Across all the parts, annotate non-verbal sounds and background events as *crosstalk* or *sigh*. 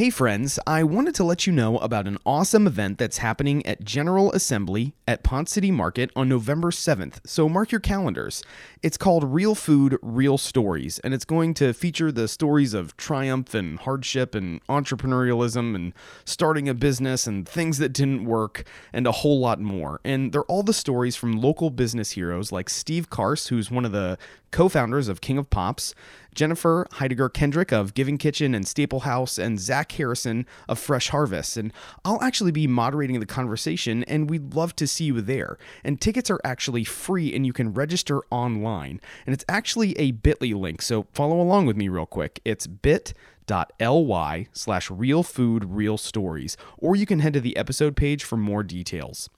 Hey friends, I wanted to let you know about an awesome event that's happening at General Assembly at Ponce City Market on November 7th, so mark your calendars. It's called Real Food, Real Stories, and it's going to feature the stories of triumph and hardship and entrepreneurialism and starting a business and things that didn't work and a whole lot more. And they're all the stories from local business heroes like Steve Carse, who's one of the co founders of King of Pops, Jennifer Hidinger Kendrick of Giving Kitchen and Staple House, and Zach Harrison of Fresh Harvest. And I'll actually be moderating the conversation, and we'd love to see you there. And tickets are actually free, and you can register online. And it's actually a bit.ly link, so follow along with me real quick. It's bit.ly slash real food real stories, or you can head to the episode page for more details.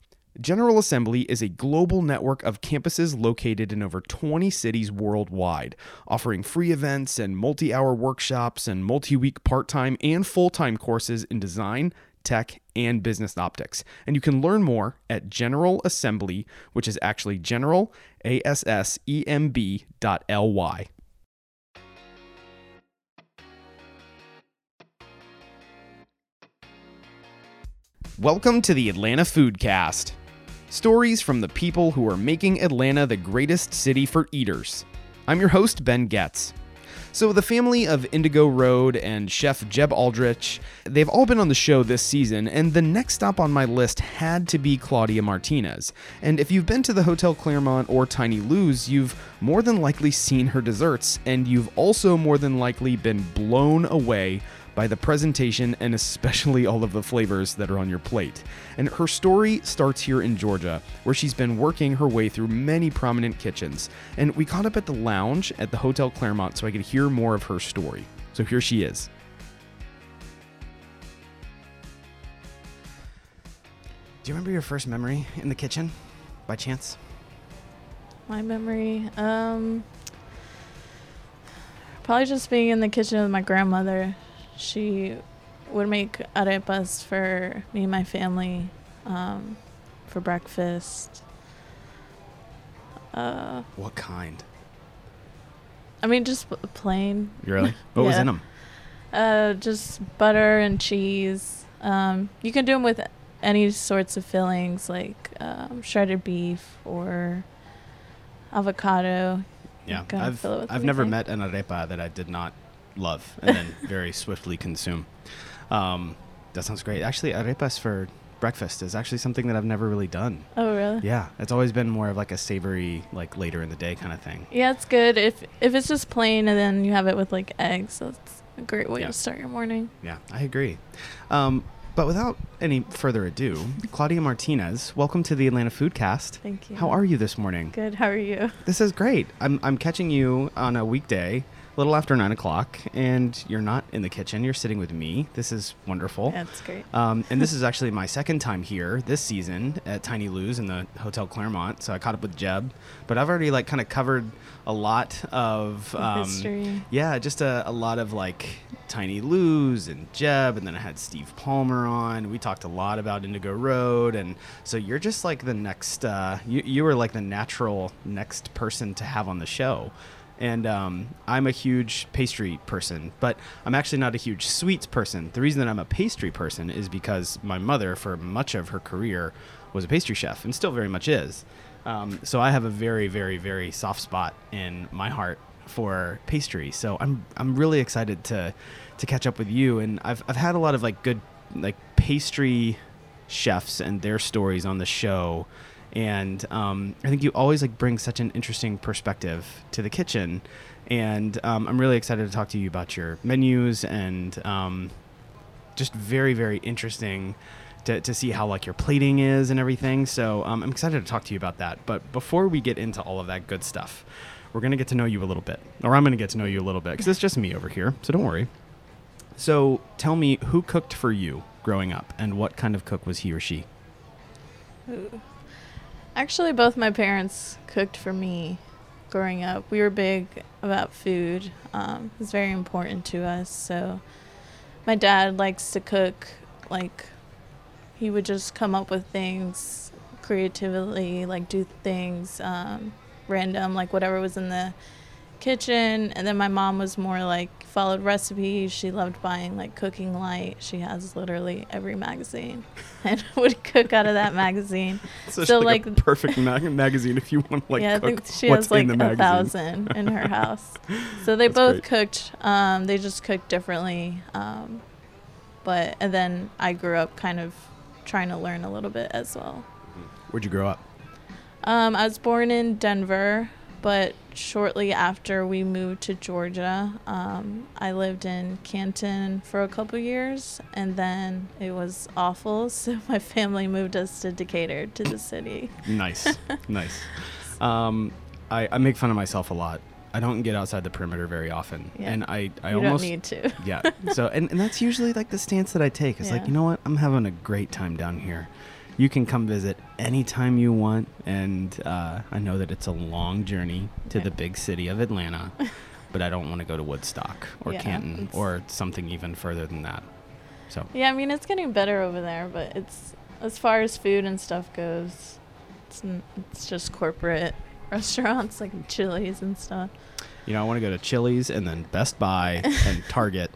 General Assembly is a global network of campuses located in over 20 cities worldwide, offering free events and multi hour workshops and multi week part time and full time courses in design, tech, and business optics. And you can learn more at General Assembly, which is actually General A S S E M B dot L Y. Welcome to the Atlanta Foodcast. Stories from the people who are making Atlanta the greatest city for eaters. I'm your host, Ben Getz. So, the family of Indigo Road and chef Jeb Aldrich, they've all been on the show this season, and the next stop on my list had to be Claudia Martinez. And if you've been to the Hotel Clermont or Tiny Lou's, you've more than likely seen her desserts, and you've also more than likely been blown away by the presentation and especially *laughs* all of the flavors that are on your plate. And her story starts here in Georgia, where she's been working her way through many prominent kitchens. And we caught up at the lounge at the Hotel Clermont so I could hear more of her story. So here she is. Do you remember your first memory in the kitchen by chance? My memory, um, probably just being in the kitchen with my grandmother. She would make arepas for me and my family um, for breakfast. Uh, What kind? I mean, just plain. Really? *laughs* What was in them? Uh, just butter and cheese. Um, you can do them with any sorts of fillings, like um, shredded beef or avocado. Yeah, I've fill it with I've never met an arepa that I did not love and then very swiftly consume. Um, that sounds great. Actually, arepas for breakfast is actually something that I've never really done. Oh, really? Yeah, it's always been more of like a savory, like later in the day kind of thing. Yeah, it's good if if it's just plain and then you have it with like eggs. That's a great way Yeah. to start your morning. Yeah, I agree. Um, but without any further ado, Claudia Martinez, welcome to the Atlanta Foodcast. Thank you. How are you this morning? Good. How are you? This is great. I'm, I'm catching you on a weekday, a little after nine o'clock, and you're not in the kitchen. You're sitting with me. This is wonderful. It's great. Um, and this *laughs* is actually my second time here this season at Tiny Lou's in the Hotel Clermont. So I caught up with Jeb, but I've already like kind of covered a lot of um, history. Yeah, just a, a lot of like Tiny Lou's and Jeb, and then I had Steve Palmer on. We talked a lot about Indigo Road, and so you're just like the next. Uh, you you were like the natural next person to have on the show. And um, I'm a huge pastry person, but I'm actually not a huge sweets person. The reason that I'm a pastry person is because my mother, for much of her career, was a pastry chef and still very much is. Um, so I have a very, very, very soft spot in my heart for pastry. So I'm I'm really excited to to catch up with you. And I've I've had a lot of like good like pastry chefs and their stories on the show. And um, I think you always like bring such an interesting perspective to the kitchen. And um, I'm really excited to talk to you about your menus and um, just very, very interesting to, to see how like your plating is and everything. So um, I'm excited to talk to you about that. But before we get into all of that good stuff, we're gonna get to know you a little bit, or I'm gonna get to know you a little bit because it's just me over here. So don't worry. So tell me, who cooked for you growing up, and what kind of cook was he or she? Ooh. Actually, both my parents cooked for me growing up. We were big about food. Um, it was very important to us. So, my dad likes to cook. Like, he would just come up with things creatively, like do things um, random, like whatever was in the kitchen. And then my mom was more like followed recipes. She loved buying like Cooking Light. She has literally every magazine *laughs* and would cook out of that magazine. *laughs* Such so, like, a like- *laughs* perfect mag- magazine if you want to like yeah, I cook think she what's has like in the a magazine. thousand in her house. So they That's both great. cooked. Um, they just cooked differently. Um, but and then I grew up kind of trying to learn a little bit as well. Where'd you grow up? Um, I was born in Denver, but shortly after we moved to Georgia, um, I lived in Canton for a couple years, and then it was awful, *laughs* so my family moved us to Decatur, to the city. Nice, *laughs* nice. Um, I, I make fun of myself a lot. I don't get outside the perimeter very often, Yeah. and I I you almost don't need to. yeah. *laughs* So and, and that's usually like the stance that I take. It's like you know what, I'm having a great time down here. You can come visit anytime you want, and uh, I know that it's a long journey to Yeah. the big city of Atlanta, *laughs* but I don't want to go to Woodstock or Yeah, Canton or something even further than that. So Yeah, I mean it's getting better over there, but it's as far as food and stuff goes, it's n- it's just corporate *laughs* restaurants like Chili's and stuff. You know, I want to go to Chili's and then Best Buy and *laughs* Target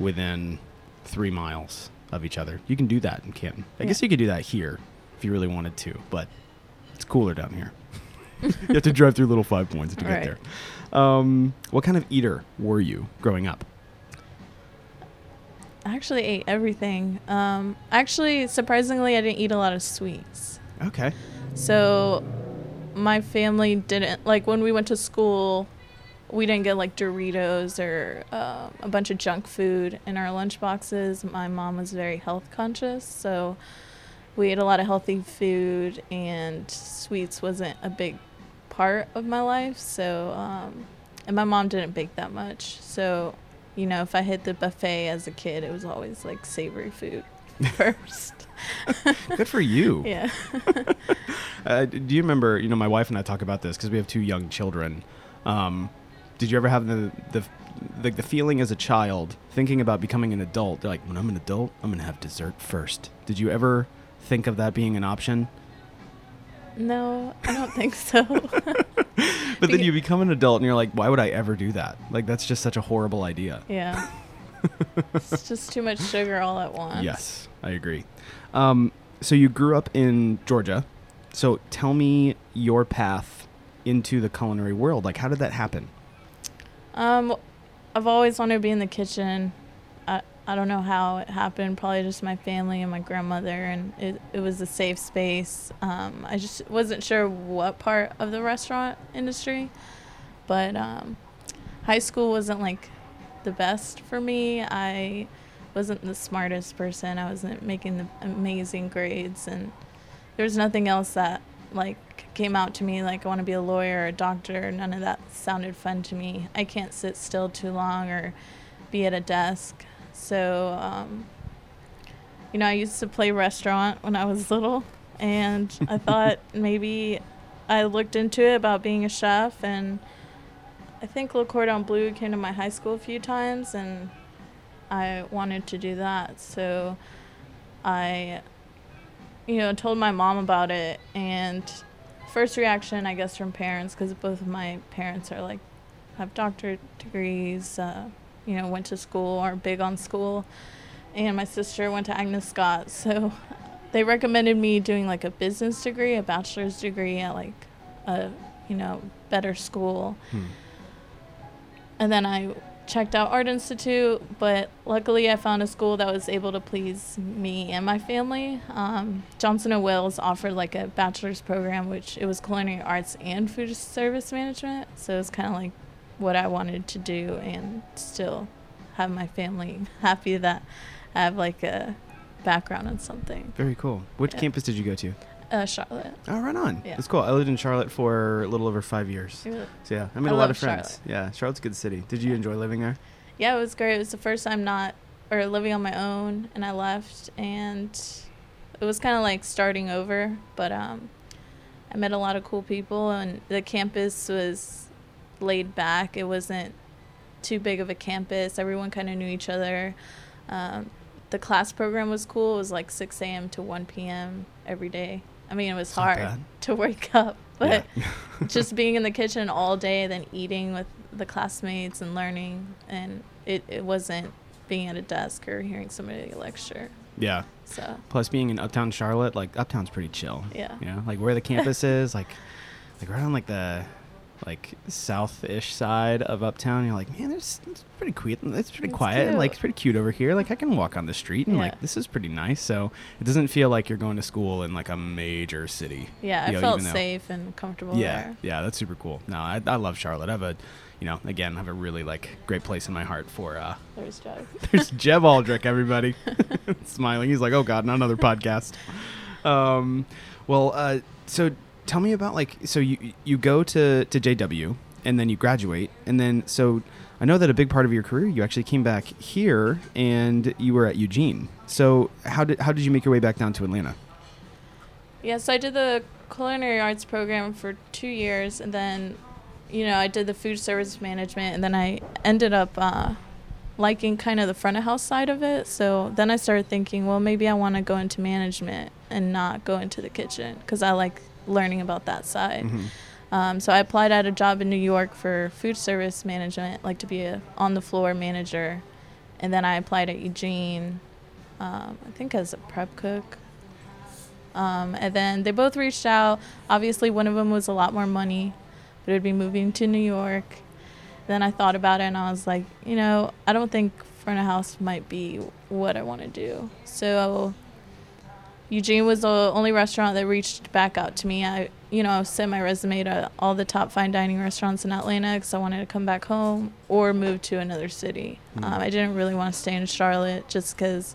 within three miles of each other. You can do that in Canton. I Yeah. guess you could do that here if you really wanted to, but it's cooler down here. *laughs* you have to drive through little five points to get Right. there. Um, what kind of eater were you growing up? I actually ate everything. Um, actually, surprisingly, I didn't eat a lot of sweets. Okay. So my family didn't like when we went to school. We didn't get like Doritos or uh, a bunch of junk food in our lunch boxes. My mom was very health conscious, so we ate a lot of healthy food, and sweets wasn't a big part of my life. So, um, and my mom didn't bake that much, so you know, if I hit the buffet as a kid, it was always like savory food *laughs* first. Good for you. *laughs* yeah. *laughs* Uh, do you remember? You know, my wife and I talk about this because we have two young children. Um, did you ever have the the the, the feeling as a child thinking about becoming an adult? They're like, when I'm an adult, I'm gonna have dessert first. Did you ever think of that being an option? No, I don't think so. *laughs* But *laughs* then you become an adult and you're like, why would I ever do that? Like that's just such a horrible idea. yeah. *laughs* it's just too much sugar all at once. Yes, I agree. Um, so you grew up in Georgia. So tell me your path into the culinary world. Like, how did that happen? Um, I've always wanted to be in the kitchen. I, I don't know how it happened. Probably just my family and my grandmother, and it, it was a safe space. Um, I just wasn't sure what part of the restaurant industry, but um, high school wasn't like the best for me. I wasn't the smartest person. I wasn't making the amazing grades, and there was nothing else that like came out to me like I want to be a lawyer or a doctor. None of that sounded fun to me. I can't sit still too long or be at a desk. So, um, you know, I used to play restaurant when I was little, and I *laughs* thought maybe I looked into it about being a chef, and I think Le Cordon Bleu came to my high school a few times, and I wanted to do that. So, I, you know, told my mom about it, and first reaction, I guess, from parents, because both of my parents are like, have doctorate degrees, uh, you know, went to school, are big on school. And my sister went to Agnes Scott. So *laughs* they recommended me doing like a business degree, a bachelor's degree at like a, you know, better school. Hmm. And then I checked out Art Institute, but luckily I found a school that was able to please me and my family. Um, Johnson Wales offered like a bachelor's program, which it was culinary arts and food service management. So it was kind of like what I wanted to do and still have my family *laughs* happy that I have like a background in something. Very cool. Which Yeah. campus did you go to? Uh, Charlotte. Oh, right on. Yeah. That's cool. I lived in Charlotte for a little over five years. Was- So yeah, I made I a lot of friends. Yeah, Charlotte's a good city. Did you Yeah. enjoy living there? Yeah, it was great. It was the first time not or living on my own, and I left, and it was kind of like starting over. But um, I met a lot of cool people, and the campus was laid back. It wasn't too big of a campus. Everyone kind of knew each other. Um, the class program was cool. It was like 6 a.m. to 1 p.m. every day. I mean, it was hard *laughs* to wake up, but Yeah. *laughs* just being in the kitchen all day, then eating with the classmates and learning, and it, it wasn't being at a desk or hearing somebody lecture. Yeah. So Plus, being in Uptown Charlotte, like Uptown's pretty chill. yeah, You know, like where the campus *laughs* is, like, like right on like the, like south-ish side of Uptown. You're like, man, there's it's pretty quiet. It's pretty It's quiet. and, Like it's pretty cute over here. Like I can walk on the street and Yeah. like this is pretty nice. So it doesn't feel like you're going to school in like a major city. yeah, I know, felt though- safe and comfortable Yeah, there. yeah, that's super cool. No, I, I love Charlotte. I have a, you know, again, I have a really like great place in my heart for. uh There's Joe. *laughs* There's *laughs* Jeb Aldrich, everybody, *laughs* smiling. He's like, oh god, not another podcast. Um, well, uh, so tell me about like, so you you go to to JW and then you graduate and then so. I know that a big part of your career, you actually came back here and you were at Eugene. So how did how did you make your way back down to Atlanta? Yeah, so I did the culinary arts program for two years, and then, you know, I did the food service management, and then I ended up uh, liking kind of the front of house side of it. So then I started thinking, well, maybe I want to go into management and not go into the kitchen because I like learning about that side. Mhm. Um, so I applied at a job in New York for food service management, like to be a on the floor manager, and then I applied at Eugene, um, I think as a prep cook. Um, and then they both reached out. Obviously, one of them was a lot more money, but it would be moving to New York. Then I thought about it and I was like, you know, I don't think front of house might be what I want to do. So Eugene was the only restaurant that reached back out to me. I, you know, sent my resume to all the top fine dining restaurants in Atlanta because I wanted to come back home or move to another city. Mm. Um, I didn't really want to stay in Charlotte just because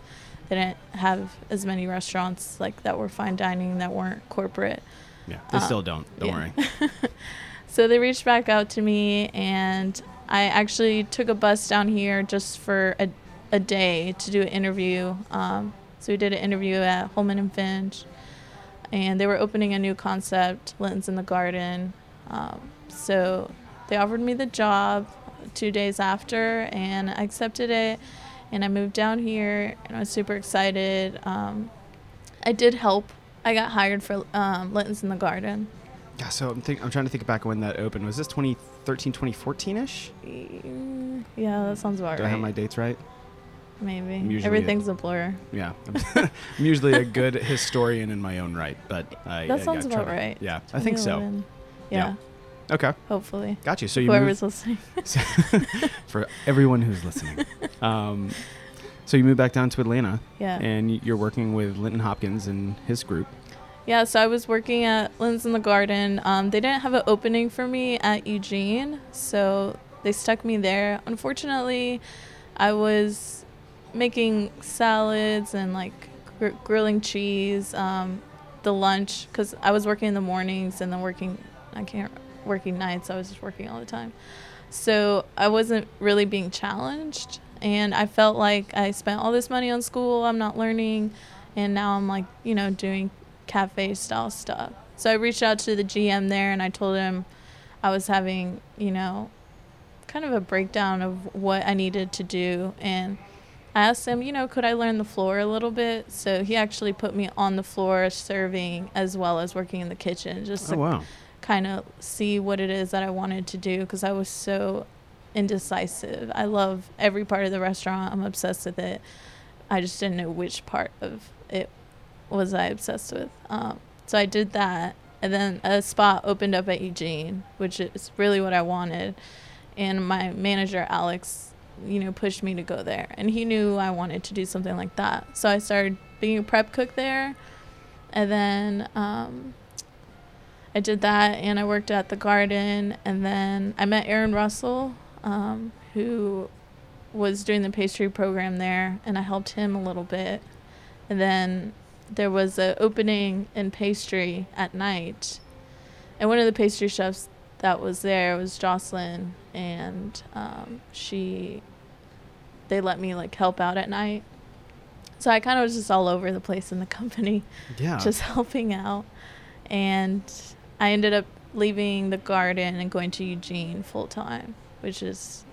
they didn't have as many restaurants like that were fine dining that weren't corporate. Yeah, they Uh, still don't. Don't yeah. worry. *laughs* So they reached back out to me, and I actually took a bus down here just for a, a day to do an interview. Um, so we did an interview at Holeman and Finch, and they were opening a new concept, Linton's in the Garden. Um, so they offered me the job two days after, and I accepted it. And I moved down here, and I was super excited. Um, I did help. I got hired for um, Linton's in the Garden. Yeah, so I'm, think, I'm trying to think back when that opened. Was this 2013, 2014 ish? Yeah, that sounds about right. Do I have my dates right? Maybe usually everything's a blur. Yeah, *laughs* I'm usually a good historian in my own right, but I, That I sounds about to- right. Yeah, I think so. Yeah. Yeah, Okay, hopefully. got you. So you Whoever's moved listening. *laughs* *laughs* for everyone who's listening. Um, so you moved back down to Atlanta, Yeah. and you're working with Linton Hopkins and his group. Yeah, so I was working at Linton's in the Garden. Um, they didn't have an opening for me at Eugene, so they stuck me there. Unfortunately, I was making salads and like gr- grilling cheese, um, the lunch, because I was working in the mornings and then working, I can't, working nights. I was just working all the time. So I wasn't really being challenged. And I felt like I spent all this money on school, I'm not learning. And now I'm like, you know, doing cafe style stuff. So I reached out to the GM there and I told him I was having, you know, kind of a breakdown of what I needed to do. And I asked him, you know, could I learn the floor a little bit? So he actually put me on the floor serving as well as working in the kitchen just Oh to wow! kind of see what it is that I wanted to do because I was so indecisive. I love every part of the restaurant. I'm obsessed with it. I just didn't know which part of it was I obsessed with. Um, so I did that, and then a spot opened up at Eugene, which is really what I wanted. And my manager Alex, you know, pushed me to go there, and he knew I wanted to do something like that. So I started being a prep cook there, and then um, I did that, and I worked at the garden, and then I met Aaron Russell, um, who was doing the pastry program there, and I helped him a little bit. And then there was an opening in pastry at night, and one of the pastry chefs that was there was Jocelyn, and um, she they let me like help out at night. So I kind of was just all over the place in the *laughs* company Yeah, just helping out. And I ended up leaving the garden and going to Eugene full time, which is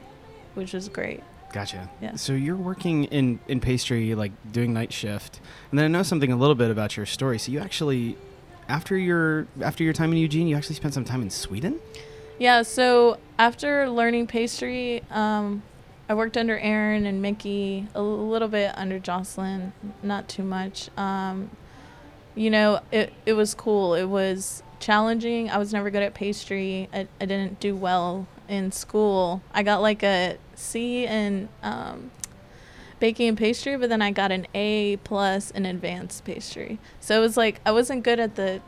which was great. gotcha. Yeah. So you're working in in pastry, like doing night shift, and then I know something a little bit about your story. So you actually, after your after your time in Eugene, you actually spent some time in Sweden. Yeah, so after learning pastry, um, I worked under Aaron and Mickey, a little bit under Jocelyn, not too much. Um, you know, it, it was cool. It was challenging. I was never good at pastry. I, I didn't do well in school. I got like a C in um, baking and pastry, but then I got an A plus in advanced pastry. So it was like I wasn't good at the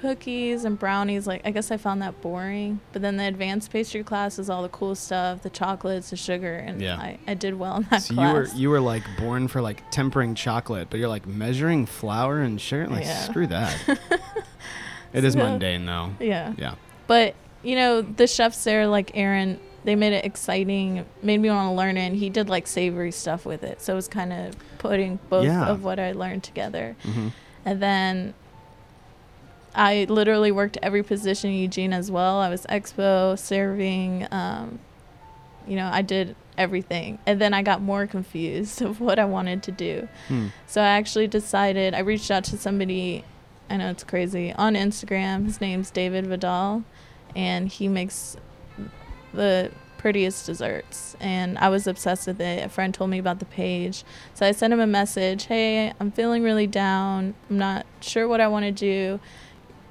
cookies and brownies like i guess i found that boring but then the advanced pastry class is all the cool stuff the chocolates the sugar and Yeah. I, I did well in that So class you were you were like born for like tempering chocolate, but you're like measuring flour and sugar. Like Yeah. screw that. *laughs* it is So- mundane though. yeah Yeah. But you know, the chefs there, like Aaron, they made it exciting, made me want to learn it. And he did like savory stuff with it, so it was kind of putting both Yeah. of what I learned together. hmm And then I literally worked every position in Eugene as well. I was expo, serving, um, you know, I did everything. And then I got more confused *laughs* of what I wanted to do. Hmm. So I actually decided, I reached out to somebody, I know it's crazy, on Instagram. His name's David Vidal, and he makes the prettiest desserts. And I was obsessed with it. A friend told me about the page. So I sent him a message Hey, I'm feeling really down. I'm not sure what I want to do.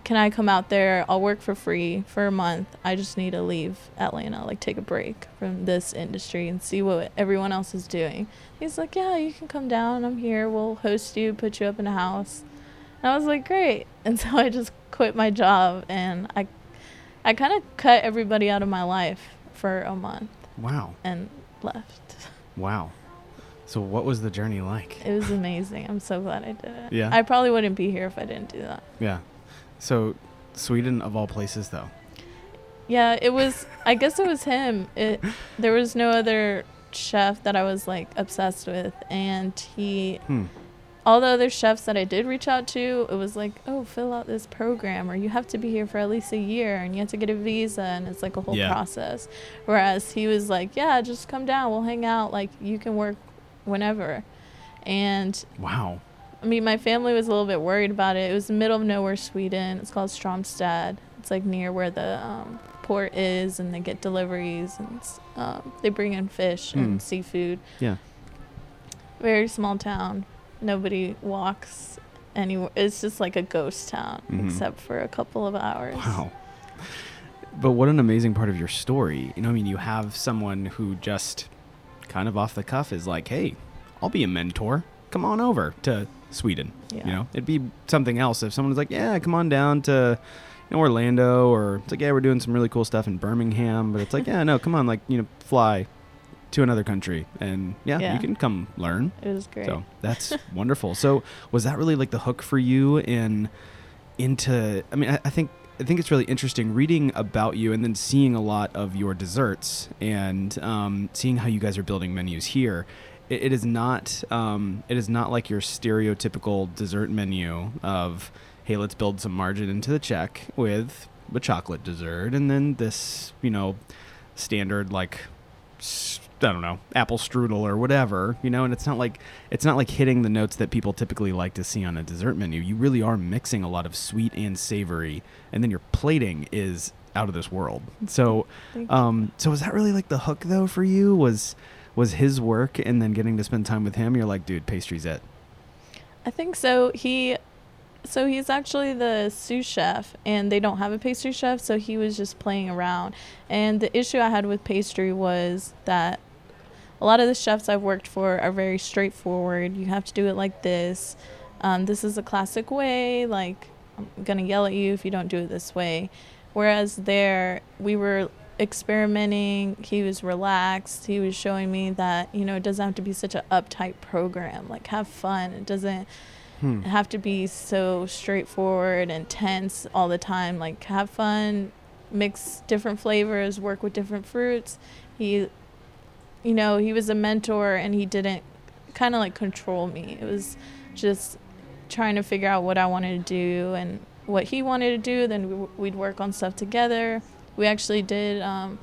Can I come out there? I'll work for free for a month. I just need to leave Atlanta, like take a break from this industry and see what everyone else is doing. He's like, Yeah, you can come down. I'm here. We'll host you, put you up in a house. And I was like, Great. *laughs* And so I just quit my job and I I kind of cut everybody out of my life for a month Wow. and left. Wow. So what was the journey like? It was amazing. I'm so glad I did it. Yeah. I probably wouldn't be here if I didn't do that. Yeah. So Sweden of all places though. Yeah, it was. I guess it was him. It there was no other chef that I was like obsessed with, and he. Hmm. All the other chefs that I did reach out to, it was like, oh, fill out this program, or you have to be here for at least a year, and you have to get a visa, and it's like a whole Yeah. process. Whereas he was like, yeah, just come down, we'll hang out, like you can work whenever, and Wow. I mean, my family was a little bit worried about it. It was the middle of nowhere, Sweden. It's called Stromstad. It's like near where the um, port is, and they get deliveries, and um, they bring in fish Hmm. and seafood. Yeah. Very small town. Nobody walks anywhere. It's just like a ghost town, Mhm. except for a couple of hours. Wow. But what an amazing part of your story. You know, I mean, you have someone who just kind of off the cuff is like, hey, I'll be a mentor. Come on over to Sweden. Yeah. You know, it'd be something else if someone was like, yeah, come on down to you know, Orlando, or it's like, yeah, we're doing some really cool stuff in Birmingham. But it's like, *laughs* yeah, no, come on, like, you know, fly to another country. And yeah, Yeah. you can come learn. It was great. So that's *laughs* wonderful. So was that really like the hook for you in into? I mean, I, I think I think it's really interesting reading about you and then seeing a lot of your desserts and um, seeing how you guys are building menus here. It, it is not um, it is not like your stereotypical dessert menu of hey, let's build some margin into the check with a chocolate dessert and then this you know standard like s- I don't know, apple strudel or whatever, you know, and it's not like it's not like hitting the notes that people typically like to see on a dessert menu. You really are mixing a lot of sweet and savory, and then your plating is out of this world. So, um, so was that really like the hook though for you? Was was his work and then getting to spend time with him? You're like, dude, pastry's it. I think so. He, so he's actually the sous chef, and they don't have a pastry chef, so he was just playing around. And the issue I had with pastry was that a lot of the chefs I've worked for are very straightforward. You have to do it like this. Um, this is a classic way. Like I'm gonna yell at you if you don't do it this way. Whereas there, we were experimenting. He was relaxed. He was showing me that you know it doesn't have to be such an uptight program. Like have fun. It doesn't Hmm. have to be so straightforward and tense all the time. Like have fun, mix different flavors, work with different fruits. He, you know, he was a mentor and he didn't kind of like control me. It was just trying to figure out what I wanted to do and what he wanted to do. Then we'd work on stuff together. We actually did um,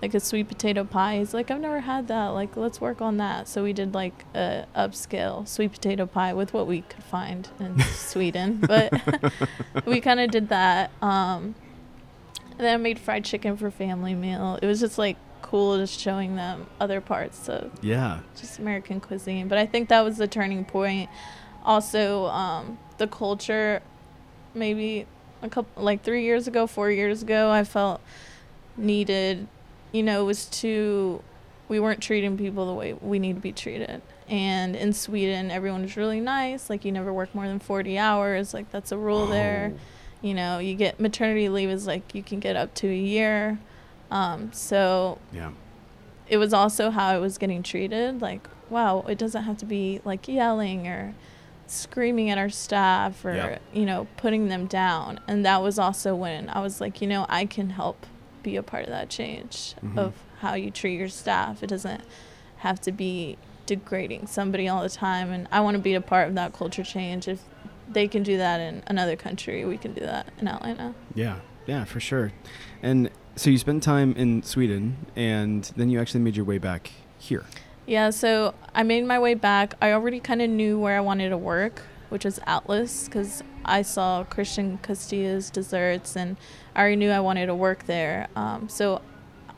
like a sweet potato pie. He's like, I've never had that. Like, let's work on that. So we did like a upscale sweet potato pie with what we could find in *laughs* Sweden, but *laughs* we kind of did that. Um, then I made fried chicken for family meal. It was just like cool just showing them other parts of Yeah. just American cuisine. But I think that was the turning point. Also, um, the culture, maybe a couple, like three years ago, four years ago, I felt needed, you know, it was too, we weren't treating people the way we need to be treated. And in Sweden, everyone is really nice. Like, you never work more than 40 hours. Like, that's a rule there. Oh. You know, you get maternity leave is like you can get up to a year. Um, so Yeah. it was also how I was getting treated. Like, wow, it doesn't have to be like yelling or screaming at our staff or, Yeah. you know, putting them down. And that was also when I was like, you know, I can help be a part of that change Mhm. of how you treat your staff. It doesn't have to be degrading somebody all the time. And I want to be a part of that culture change. If they can do that in another country, we can do that in Atlanta. Yeah. Yeah, for sure. And so you spent time in Sweden, and then you actually made your way back here. Yeah, so I made my way back. I already kind of knew where I wanted to work, which was Atlas, because I saw Christian Castilla's desserts and I already knew I wanted to work there. Um, so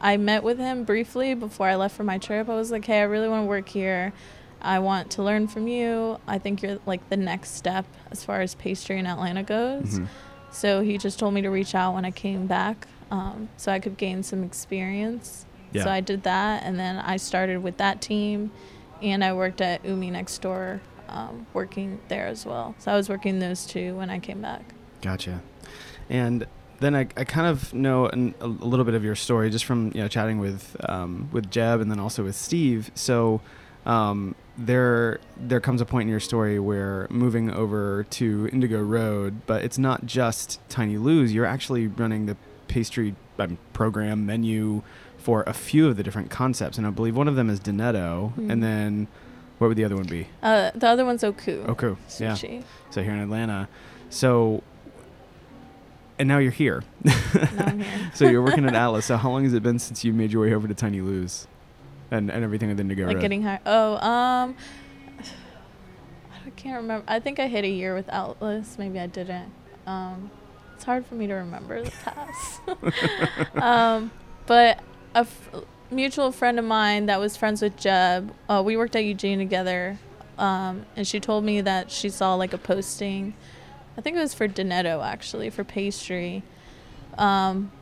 I met with him briefly before I left for my trip. I was like, hey, I really want to work here. I want to learn from you. I think you're like the next step as far as pastry in Atlanta goes. Mhm. So he just told me to reach out when I came back um, so I could gain some experience. Yeah. So I did that, and then I started with that team, and I worked at Umi next door, um, working there as well. So I was working those two when I came back. Gotcha. And then I, I kind of know an, a, little bit of your story just from you know chatting with um, with Jeb and then also with Steve. So um, there there comes a point in your story where moving over to Indigo Road, but it's not just Tiny Lou's. You're actually running the pastry um, program menu for a few of the different concepts, and I believe one of them is Donetto, Mhm. and then what would the other one be? Uh, the other one's Oku. Oku. Yeah. Sushi. So here in Atlanta. So and now you're here. Now here. *laughs* so you're working at Atlas. So how long has it been since you made your way over to Tiny Lou's and, and everything with Indigo like getting hired. Oh, um, I can't remember. I think I hit a year with Atlas. Maybe I didn't. Um, hard for me to remember the past. *laughs* *laughs* um, but a f- mutual friend of mine that was friends with Jeb, uh, we worked at Eugene together, um, and she told me that she saw like a posting. I think it was for Donetto actually for pastry. Um,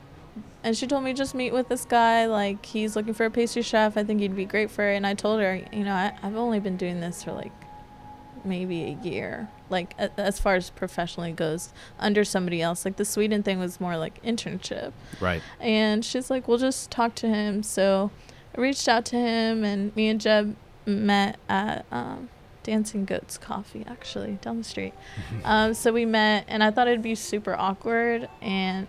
and she told me just meet with this guy. Like he's looking for a pastry chef. I think he'd be great for it. And I told her, you know, I, I've only been doing this for like maybe a year. Like a, as far as professionally goes, under somebody else. Like the Sweden thing was more like internship. right. And she's like, we'll just talk to him. So I reached out to him, and me and Jeb met at um, Dancing Goats Coffee, actually, down the street. *laughs* um, so we met, and I thought it'd be super awkward. And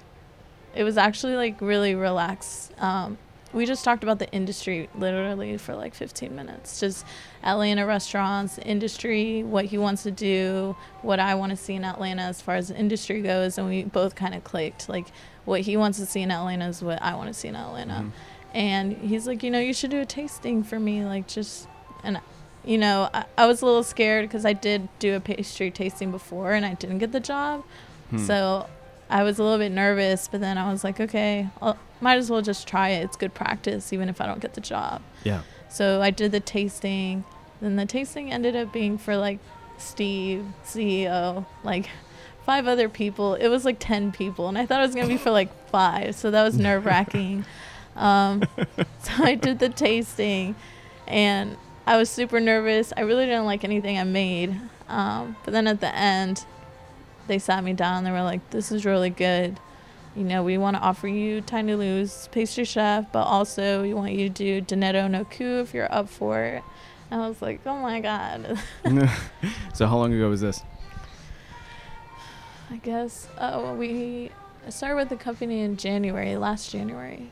it was actually like really relaxed. Um, we just talked about the industry literally for like 15 minutes. Just Atlanta restaurants, industry, what he wants to do, what I want to see in Atlanta as far as the industry goes. And we both kind of clicked. Like, what he wants to see in Atlanta is what I want to see in Atlanta. Mhm. And he's like, you know, you should do a tasting for me. Like, just, and, you know, I, I was a little scared because I did do a pastry tasting before and I didn't get the job. Hmm. So I was a little bit nervous, but then I was like, okay, I'll, might as well just try it. It's good practice, even if I don't get the job. Yeah. So I did the tasting. Then the tasting ended up being for like Steve, CEO, like five other people. It was like 10 people. And I thought it was going to be for like five. So that was nerve wracking. *laughs* um, so I did the tasting and I was super nervous. I really didn't like anything I made. Um, but then at the end, they sat me down. They were like, this is really good. You know, we want to offer you Tiny Lou's pastry chef, but also we want you to do Donetto no Ku if you're up for it. And I was like, oh my God. *laughs* so how long ago was this? I guess. Oh, well, we started with the company in January, last January.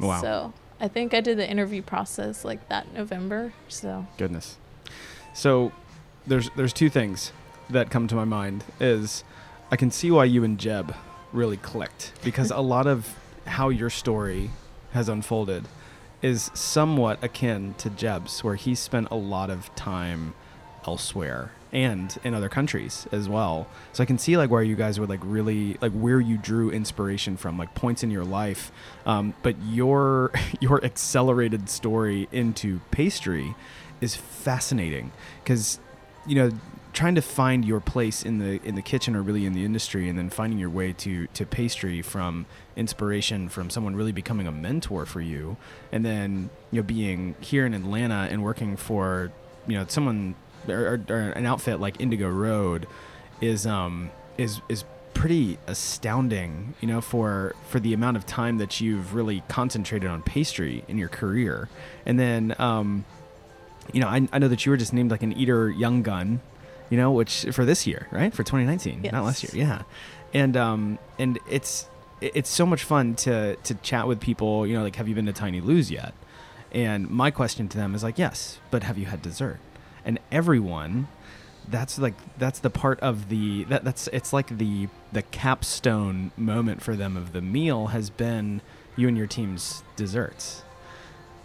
Wow. So I think I did the interview process like that November. So Goodness. So there's there's two things that come to my mind is I can see why you and Jeb really clicked because a lot of how your story has unfolded is somewhat akin to Jeb's where he spent a lot of time elsewhere and in other countries as well. So I can see like where you guys would like really like where you drew inspiration from, like points in your life. Um, but your *laughs* your accelerated story into pastry is fascinating because you know trying to find your place in the in the kitchen or really in the industry and then finding your way to to pastry from inspiration from someone really becoming a mentor for you and then you know being here in Atlanta and working for you know someone or, or, an outfit like Indigo Road is um is is pretty astounding you know for for the amount of time that you've really concentrated on pastry in your career. And then um you know I, I know that you were just named like an eater young gun you know, which for this year, right? For 2019, yes. not last year. Yeah. And um and it's it's so much fun to to chat with people, you know, like have you been to Tiny Lou's yet? And my question to them is like, yes, but have you had dessert? And everyone that's like that's the part of the that that's it's like the the capstone moment for them of the meal has been you and your team's desserts.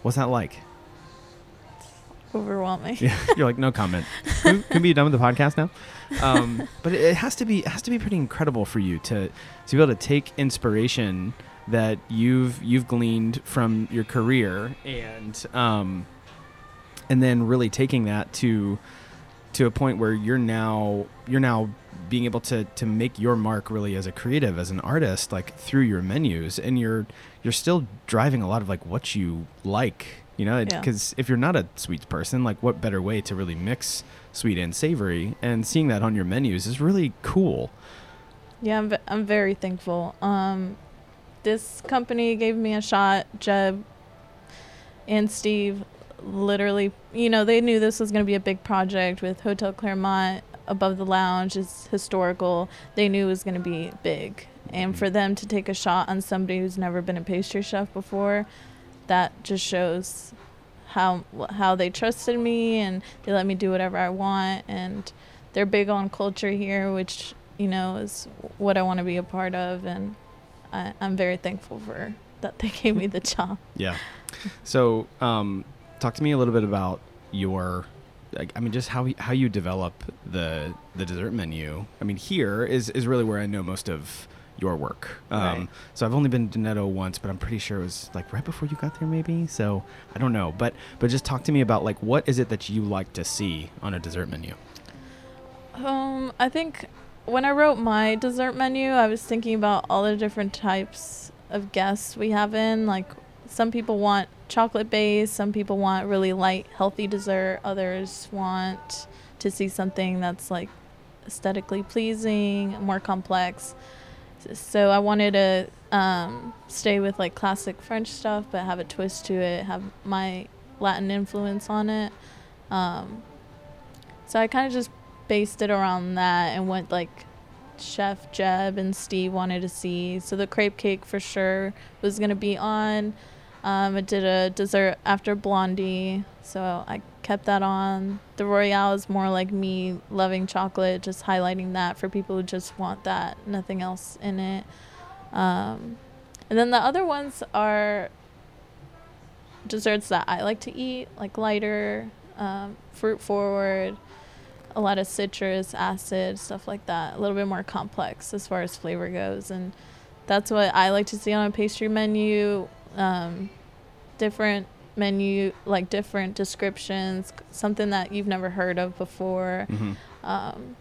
What's that like? Overwhelming. Yeah, *laughs* you're like no comment. Can, can be done with the podcast now? Um, *laughs* but it, it has to be it has to be pretty incredible for you to to be able to take inspiration that you've you've gleaned from your career and um, and then really taking that to to a point where you're now you're now being able to to make your mark really as a creative as an artist like through your menus and you're you're still driving a lot of like what you like you know because Yeah. if you're not a sweets person like what better way to really mix sweet and savory and seeing that on your menus is really cool Yeah, I'm, ve- I'm very thankful. Um, this company gave me a shot. Jeb and Steve literally, you know, they knew this was going to be a big project with Hotel Clermont above the lounge. It's historical. They knew it was going to be big. And for them to take a shot on somebody who's never been a pastry chef before, that just shows how how they trusted me and they let me do whatever I want and they're big on culture here, which you know is what I want to be a part of, and I, I'm very thankful for that they *laughs* gave me the job. Yeah. So, um, talk to me a little bit about your, like, I mean, just how how you develop the the dessert menu. I mean, here is is really where I know most of your work. Um, Right. So I've only been to Netto once, but I'm pretty sure it was like right before you got there, maybe. So I don't know, but but just talk to me about like what is it that you like to see on a dessert menu? Um, I think when I wrote my dessert menu, I was thinking about all the different types of guests we have in. Like, some people want chocolate based, some people want really light, healthy dessert, others want to see something that's like aesthetically pleasing, more complex. So I wanted to um, stay with like classic French stuff, but have a twist to it, have my Latin influence on it. Um, so I kind of just based it around that and what like Chef Jeb and Steve wanted to see. So the crepe cake for sure was gonna be on. Um, I did a dessert after Blondie, so I kept that on. The Royale is more like me loving chocolate, just highlighting that for people who just want that, nothing else in it. Um, and then the other ones are desserts that I like to eat, like lighter, um, fruit forward, a lot of citrus, acid, stuff like that. A little bit more complex as far as flavor goes, and that's what I like to see on a pastry menu. Um, different menu, like different descriptions, something that you've never heard of before. Mm-hmm. Um,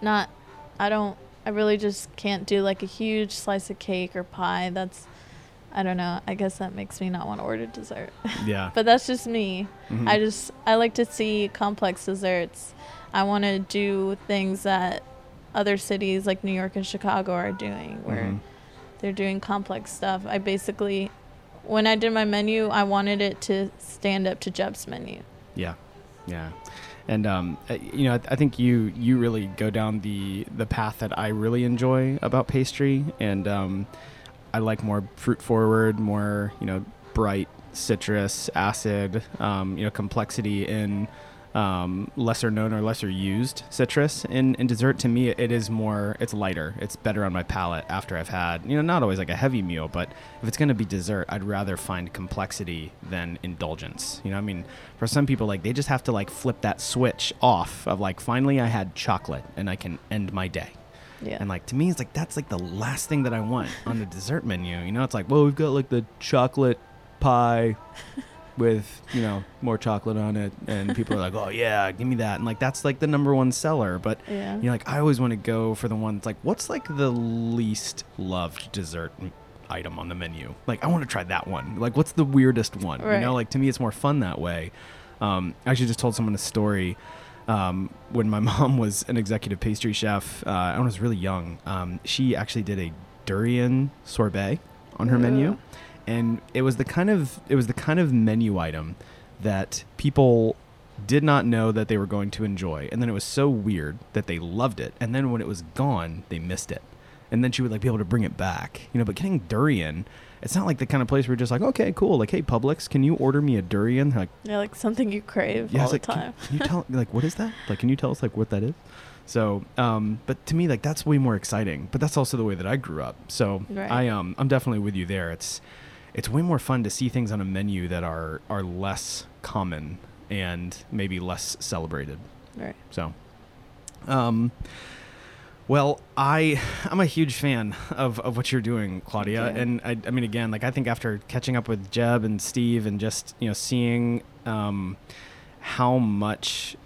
not, I don't, I really just can't do like a huge slice of cake or pie. That's, I don't know. I guess that makes me not want to order dessert. *laughs* Yeah. but that's just me. Mhm. I just I like to see complex desserts. I want to do things that other cities like New York and Chicago are doing, where Mhm. they're doing complex stuff. I basically, when I did my menu, I wanted it to stand up to Jeb's menu. Yeah, yeah, and um, you know, I, I think you you really go down the the path that I really enjoy about pastry, and um, I like more fruit forward, more you know, bright citrus, acid, um, you know, complexity in um, lesser known or lesser used citrus in, in dessert to me it is more it's lighter. It's better on my palate after i've had you know not always like a heavy meal but if it's going to be dessert i'd rather find complexity than indulgence. You know i mean? For some people like they just have to like flip that switch off of like finally i had chocolate and i can end my day. Yeah. and like to me, it's like that's like the last thing that I want on the dessert menu. You know, it's like, well, we've got like the chocolate pie *laughs* with you know more chocolate on it, and people are like, oh yeah, give me that, and like that's like the number one seller. But yeah. you know, like I always want to go for the one that's like, what's like the least loved dessert item on the menu? Like I want to try that one. Like what's the weirdest one? You know, like to me, it's more fun that way. Um, I actually just told someone a story um, when my *laughs* mom was an executive pastry chef. Uh, I was really young. Um, she actually did a durian sorbet on her menu, Ooh. And it was the kind of it was the kind of menu item that people did not know that they were going to enjoy and then it was so weird that they loved it and then when it was gone they missed it and then she would like be able to bring it back you know but getting durian it's not like the kind of place where you're just like okay cool like hey publix can you order me a durian like yeah, like something you crave yeah, all the like, time. Can, can you tell *laughs* like what is that? Like can you tell us like what that is? So, um, but to me like that's way more exciting. But that's also the way that I grew up. So Right. I um I'm definitely with you there. It's it's way more fun to see things on a menu that are are less common and maybe less celebrated. right. So, um, well, I I'm a huge fan of, of what you're doing, Claudia, and I, I mean, again, like I think after catching up with Jeb and Steve and just you know seeing um, how much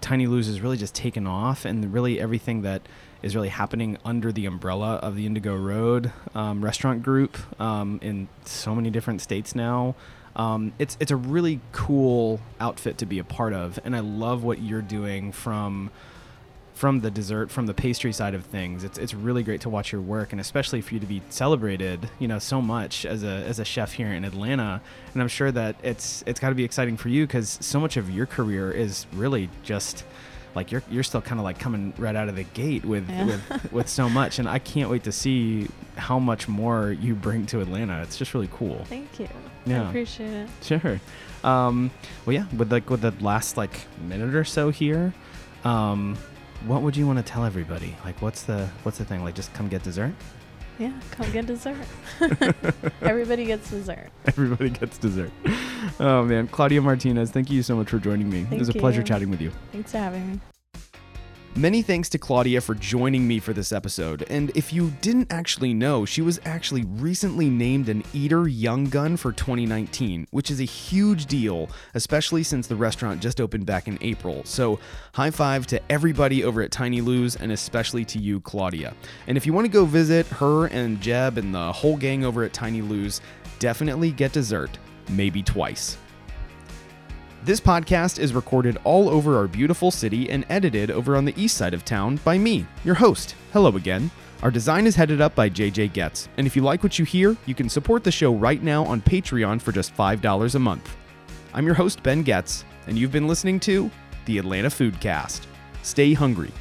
Tiny Lou's is really just taken off, and really everything that is really happening under the umbrella of the Indigo Road um, restaurant group um, in so many different states now. Um, it's it's a really cool outfit to be a part of, and I love what you're doing from from the dessert, from the pastry side of things. It's it's really great to watch your work, and especially for you to be celebrated, you know, so much as a as a chef here in Atlanta. And I'm sure that it's it's got to be exciting for you because so much of your career is really just like you're you're still kind of like coming right out of the gate with Yeah. with *laughs* with so much, and I can't wait to see how much more you bring to Atlanta. It's just really cool. Thank you. Yeah. I appreciate it. Sure. Um, well, yeah. With like with the last like minute or so here, um, what would you want to tell everybody? Like, what's the what's the thing? Like, just come get dessert. Yeah, come get dessert. *laughs* Everybody gets dessert. Everybody gets dessert. Oh man, Claudia Martinez, thank you so much for joining me. it was a pleasure chatting with you. Thanks for having me. Many thanks to Claudia for joining me for this episode. And if you didn't actually know, she was actually recently named an Eater Young Gun for 2019, which is a huge deal, especially since the restaurant just opened back in April. So, high five to everybody over at Tiny Lou's and especially to you, Claudia. And if you want to go visit her and Jeb and the whole gang over at Tiny Lou's, definitely get dessert, maybe twice. This podcast is recorded all over our beautiful city and edited over on the east side of town by me, your host. Hello again. Our design is headed up by JJ Getz, and if you like what you hear, you can support the show right now on Patreon for just $5 a month. I'm your host, Ben Getz, and you've been listening to the Atlanta Foodcast. Stay hungry